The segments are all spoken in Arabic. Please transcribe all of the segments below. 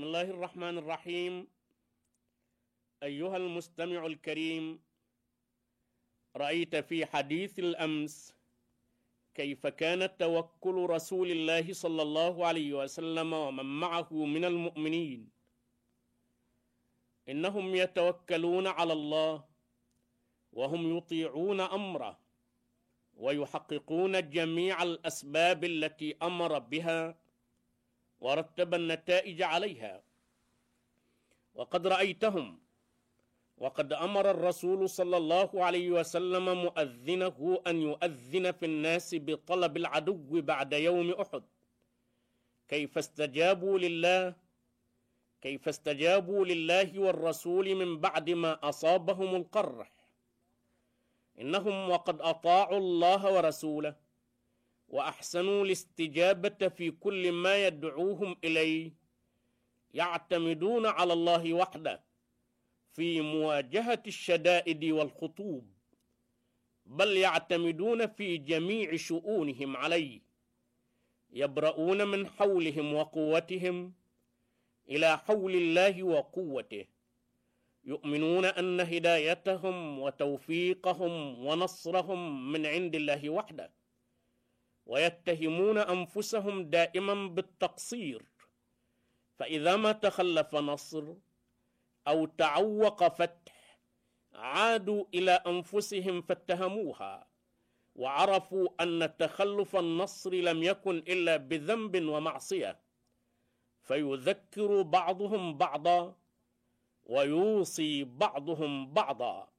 بسم الله الرحمن الرحيم. أيها المستمع الكريم رأيت في حديث الأمس كيف كان توكل رسول الله صلى الله عليه وسلم ومن معه من المؤمنين. إنهم يتوكلون على الله وهم يطيعون أمره ويحققون جميع الأسباب التي أمر بها ورتب النتائج عليها. وقد رأيتهم. وقد أمر الرسول صلى الله عليه وسلم مؤذنه أن يؤذن في الناس بطلب العدو بعد يوم أحد. كيف استجابوا لله؟ كيف استجابوا لله والرسول من بعد ما أصابهم القرح؟ إنهم وقد أطاعوا الله ورسوله. وأحسنوا الاستجابة في كل ما يدعوهم إليه. يعتمدون على الله وحده في مواجهة الشدائد والخطوب بل يعتمدون في جميع شؤونهم عليه. يبرؤون من حولهم وقوتهم إلى حول الله وقوته. يؤمنون أن هدايتهم وتوفيقهم ونصرهم من عند الله وحده. ويتهمون أنفسهم دائما بالتقصير. فإذا ما تخلف نصر أو تعوق فتح عادوا إلى أنفسهم فاتهموها وعرفوا أن تخلف النصر لم يكن إلا بذنب ومعصية. فيذكر بعضهم بعضا ويوصي بعضهم بعضا.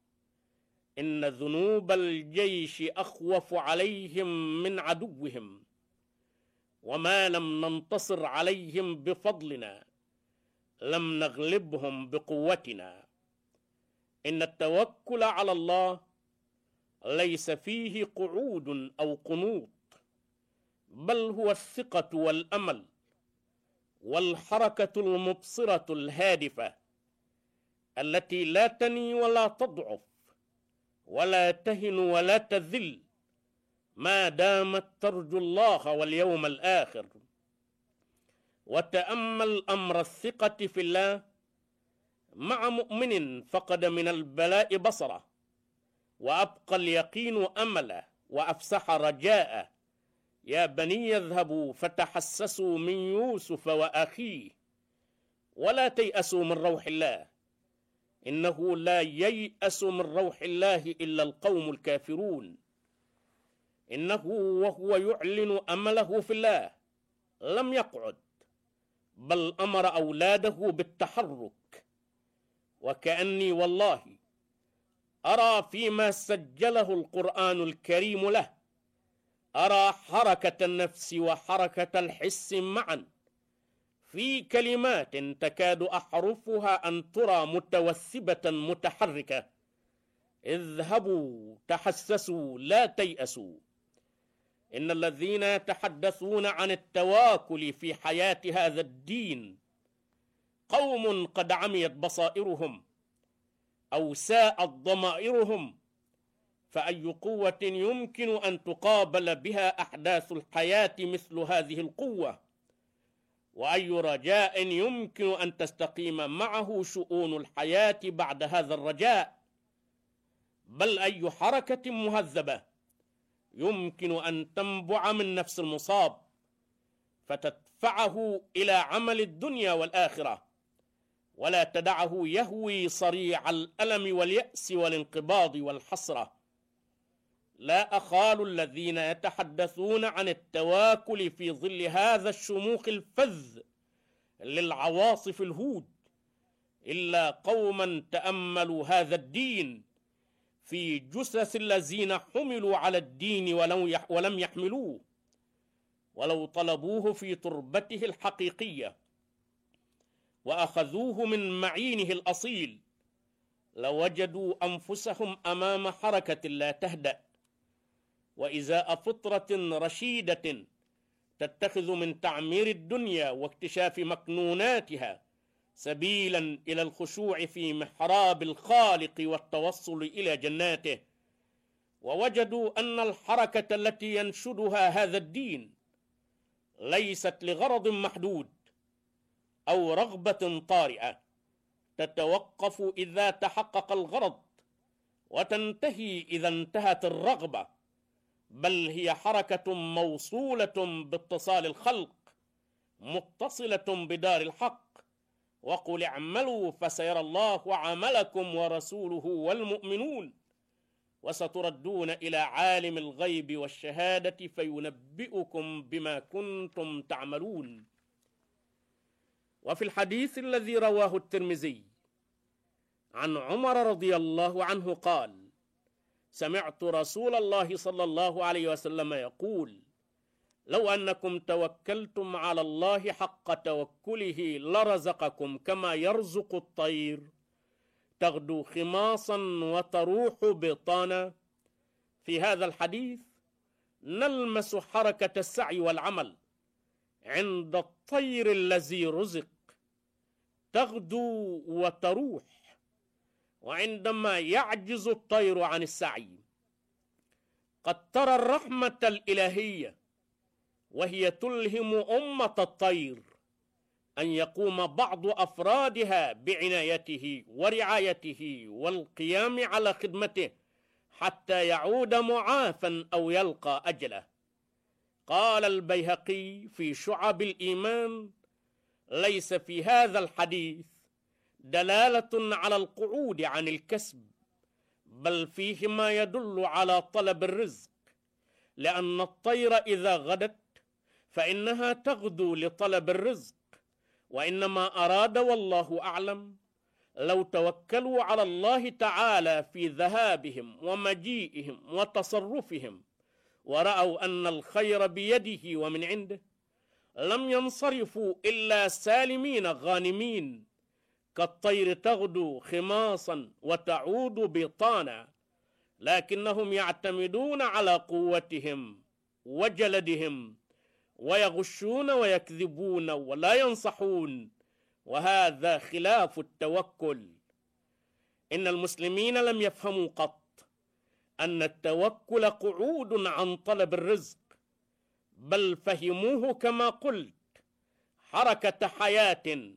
إن ذنوب الجيش أخوف عليهم من عدوهم وما لم ننتصر عليهم بفضلنا لم نغلبهم بقوتنا. إن التوكل على الله ليس فيه قعود أو قنوط بل هو الثقة والأمل والحركة المبصرة الهادفة التي لا تني ولا تضعف. ولا تهن ولا تذل. ما دامت ترجو الله واليوم الآخر. وتأمل أمر الثقة في الله. مع مؤمن فقد من البلاء بصره. وأبقى اليقين أمله وأفسح رجاءه. يا بني يذهبوا فتحسسوا من يوسف وأخيه. ولا تيأسوا من روح الله. إنه لا ييأس من روح الله إلا القوم الكافرون. إنه وهو يعلن أمله في الله لم يقعد بل أمر أولاده بالتحرك. وكأني والله أرى فيما سجله القرآن الكريم له أرى حركة النفس وحركة الحس معا. في كلمات تكاد أحرفها أن ترى متوثبة متحركة. اذهبوا تحسسوا لا تيأسوا. إن الذين يتحدثون عن التواكل في حياة هذا الدين قوم قد عميت بصائرهم أو ساءت ضمائرهم فأي قوة يمكن أن تقابل بها أحداث الحياة مثل هذه القوة؟ وأي رجاء يمكن أن تستقيم معه شؤون الحياة بعد هذا الرجاء. بل أي حركة مهذبة يمكن أن تنبع من نفس المصاب فتدفعه إلى عمل الدنيا والآخرة ولا تدعه يهوي صريع الألم واليأس والانقباض والحسرة. لا أخال الذين يتحدثون عن التواكل في ظل هذا الشموخ الفذ للعواصف الهود إلا قوما تأملوا هذا الدين في جثث الذين حملوا على الدين ولم يحملوه ولو طلبوه في تربته الحقيقية وأخذوه من معينه الأصيل لوجدوا أنفسهم أمام حركة لا تهدأ. وإزاء فطرة رشيدة تتخذ من تعمير الدنيا واكتشاف مكنوناتها سبيلا إلى الخشوع في محراب الخالق والتوصل إلى جناته. ووجدوا أن الحركة التي ينشدها هذا الدين ليست لغرض محدود أو رغبة طارئة تتوقف إذا تحقق الغرض وتنتهي إذا انتهت الرغبة. بل هي حركة موصولة باتصال الخلق متصلة بدار الحق. وقل اعملوا فسيرى الله عملكم ورسوله والمؤمنون. وستردون إلى عالم الغيب والشهادة فينبئكم بما كنتم تعملون. وفي الحديث الذي رواه الترمذي عن عمر رضي الله عنه قال سمعت رسول الله صلى الله عليه وسلم يقول لو أنكم توكلتم على الله حق توكله لرزقكم كما يرزق الطير. تغدو خماصا وتروح بطانا في هذا الحديث نلمس حركة السعي والعمل عند الطير الذي رزق. تغدو وتروح وعندما يعجز الطير عن السعي قد ترى الرحمة الإلهية وهي تلهم أمة الطير أن يقوم بعض أفرادها بعنايته ورعايته والقيام على خدمته حتى يعود معافا أو يلقى أجله. قال البيهقي في شعب الإيمان ليس في هذا الحديث دلالة على القعود عن الكسب بل فيه ما يدل على طلب الرزق لأن الطير إذا غدت فإنها تغدو لطلب الرزق وإنما أراد والله أعلم لو توكلوا على الله تعالى في ذهابهم ومجيئهم وتصرفهم ورأوا أن الخير بيده ومن عنده لم ينصرفوا إلا سالمين غانمين. كالطير تغدو خماصا وتعود بطانا لكنهم يعتمدون على قوتهم وجلدهم ويغشون ويكذبون ولا ينصحون وهذا خلاف التوكل. إن المسلمين لم يفهموا قط أن التوكل قعود عن طلب الرزق بل فهموه كما قلت حركة حياة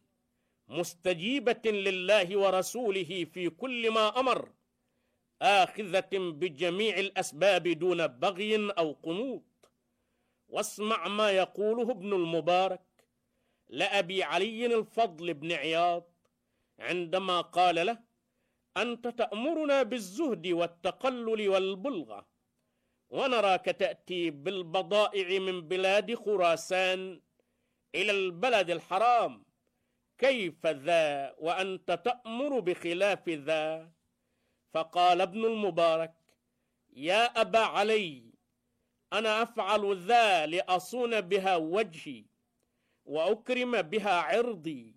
مستجيبة لله ورسوله في كل ما أمر آخذة بجميع الأسباب دون بغي أو قنوط. واسمع ما يقوله ابن المبارك لأبي علي الفضل بن عياض عندما قال له أنت تأمرنا بالزهد والتقلل والبلغة ونراك تأتي بالبضائع من بلاد خراسان إلى البلد الحرام. كيف ذا وأنت تأمر بخلاف ذا؟ فقال ابن المبارك يا أبا علي أنا أفعل ذا لأصون بها وجهي وأكرم بها عرضي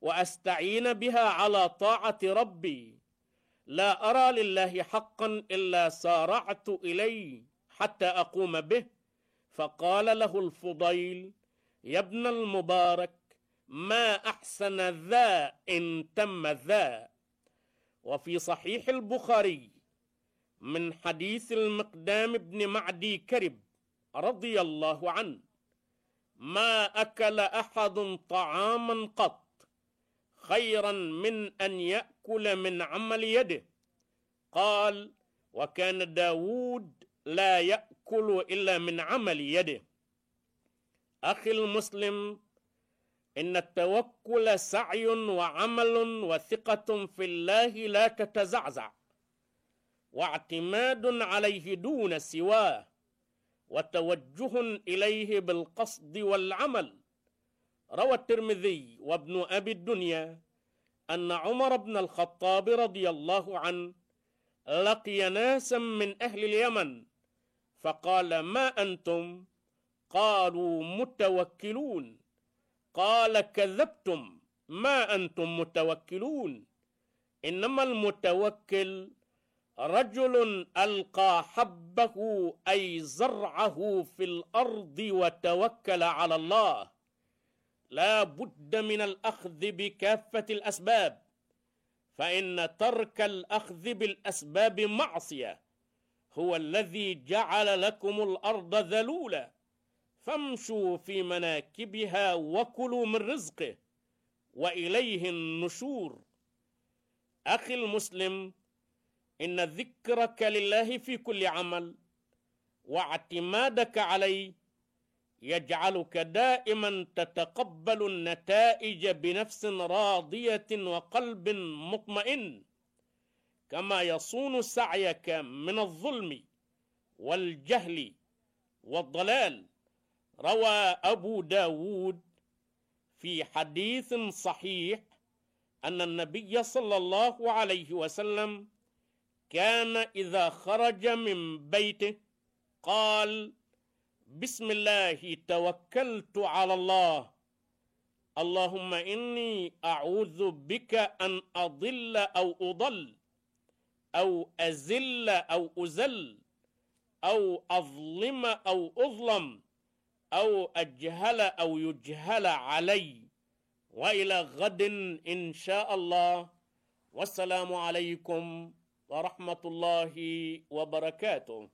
وأستعين بها على طاعة ربي. لا أرى لله حقا إلا سارعت إليه حتى أقوم به. فقال له الفضيل يا ابن المبارك ما أحسن ذا إن تم ذا. وفي صحيح البخاري من حديث المقدام بن معدي كرب رضي الله عنه ما أكل أحد طعاما قط خيرا من أن يأكل من عمل يده. قال وكان داود لا يأكل إلا من عمل يده. أخي المسلم إن التوكل سعي وعمل وثقة في الله لا تتزعزع. واعتماد عليه دون سواه وتوجه إليه بالقصد والعمل. روى الترمذي وابن أبي الدنيا أن عمر بن الخطاب رضي الله عنه لقي ناسا من أهل اليمن فقال ما أنتم؟ قالوا متوكلون. قال كذبتم ما أنتم متوكلون. إنما المتوكل رجل ألقى حبه أي زرعه في الأرض وتوكل على الله. لا بد من الأخذ بكافة الأسباب فإن ترك الأخذ بالأسباب معصية هو الذي جعل لكم الأرض ذلولا. فامشوا في مناكبها وكلوا من رزقه وإليه النشور. أخي المسلم إن ذكرك لله في كل عمل واعتمادك عليه يجعلك دائما تتقبل النتائج بنفس راضية وقلب مطمئن كما يصون سعيك من الظلم والجهل والضلال. روى أبو داود في حديث صحيح أن النبي صلى الله عليه وسلم كان إذا خرج من بيته قال بسم الله توكلت على الله. اللهم إني أعوذ بك أن أضل أو أضل أو أزل أو أزل أو أظلم أو أظلم. أو أجهل أو يجهل علي وإلى غد إن شاء الله. والسلام عليكم ورحمة الله وبركاته.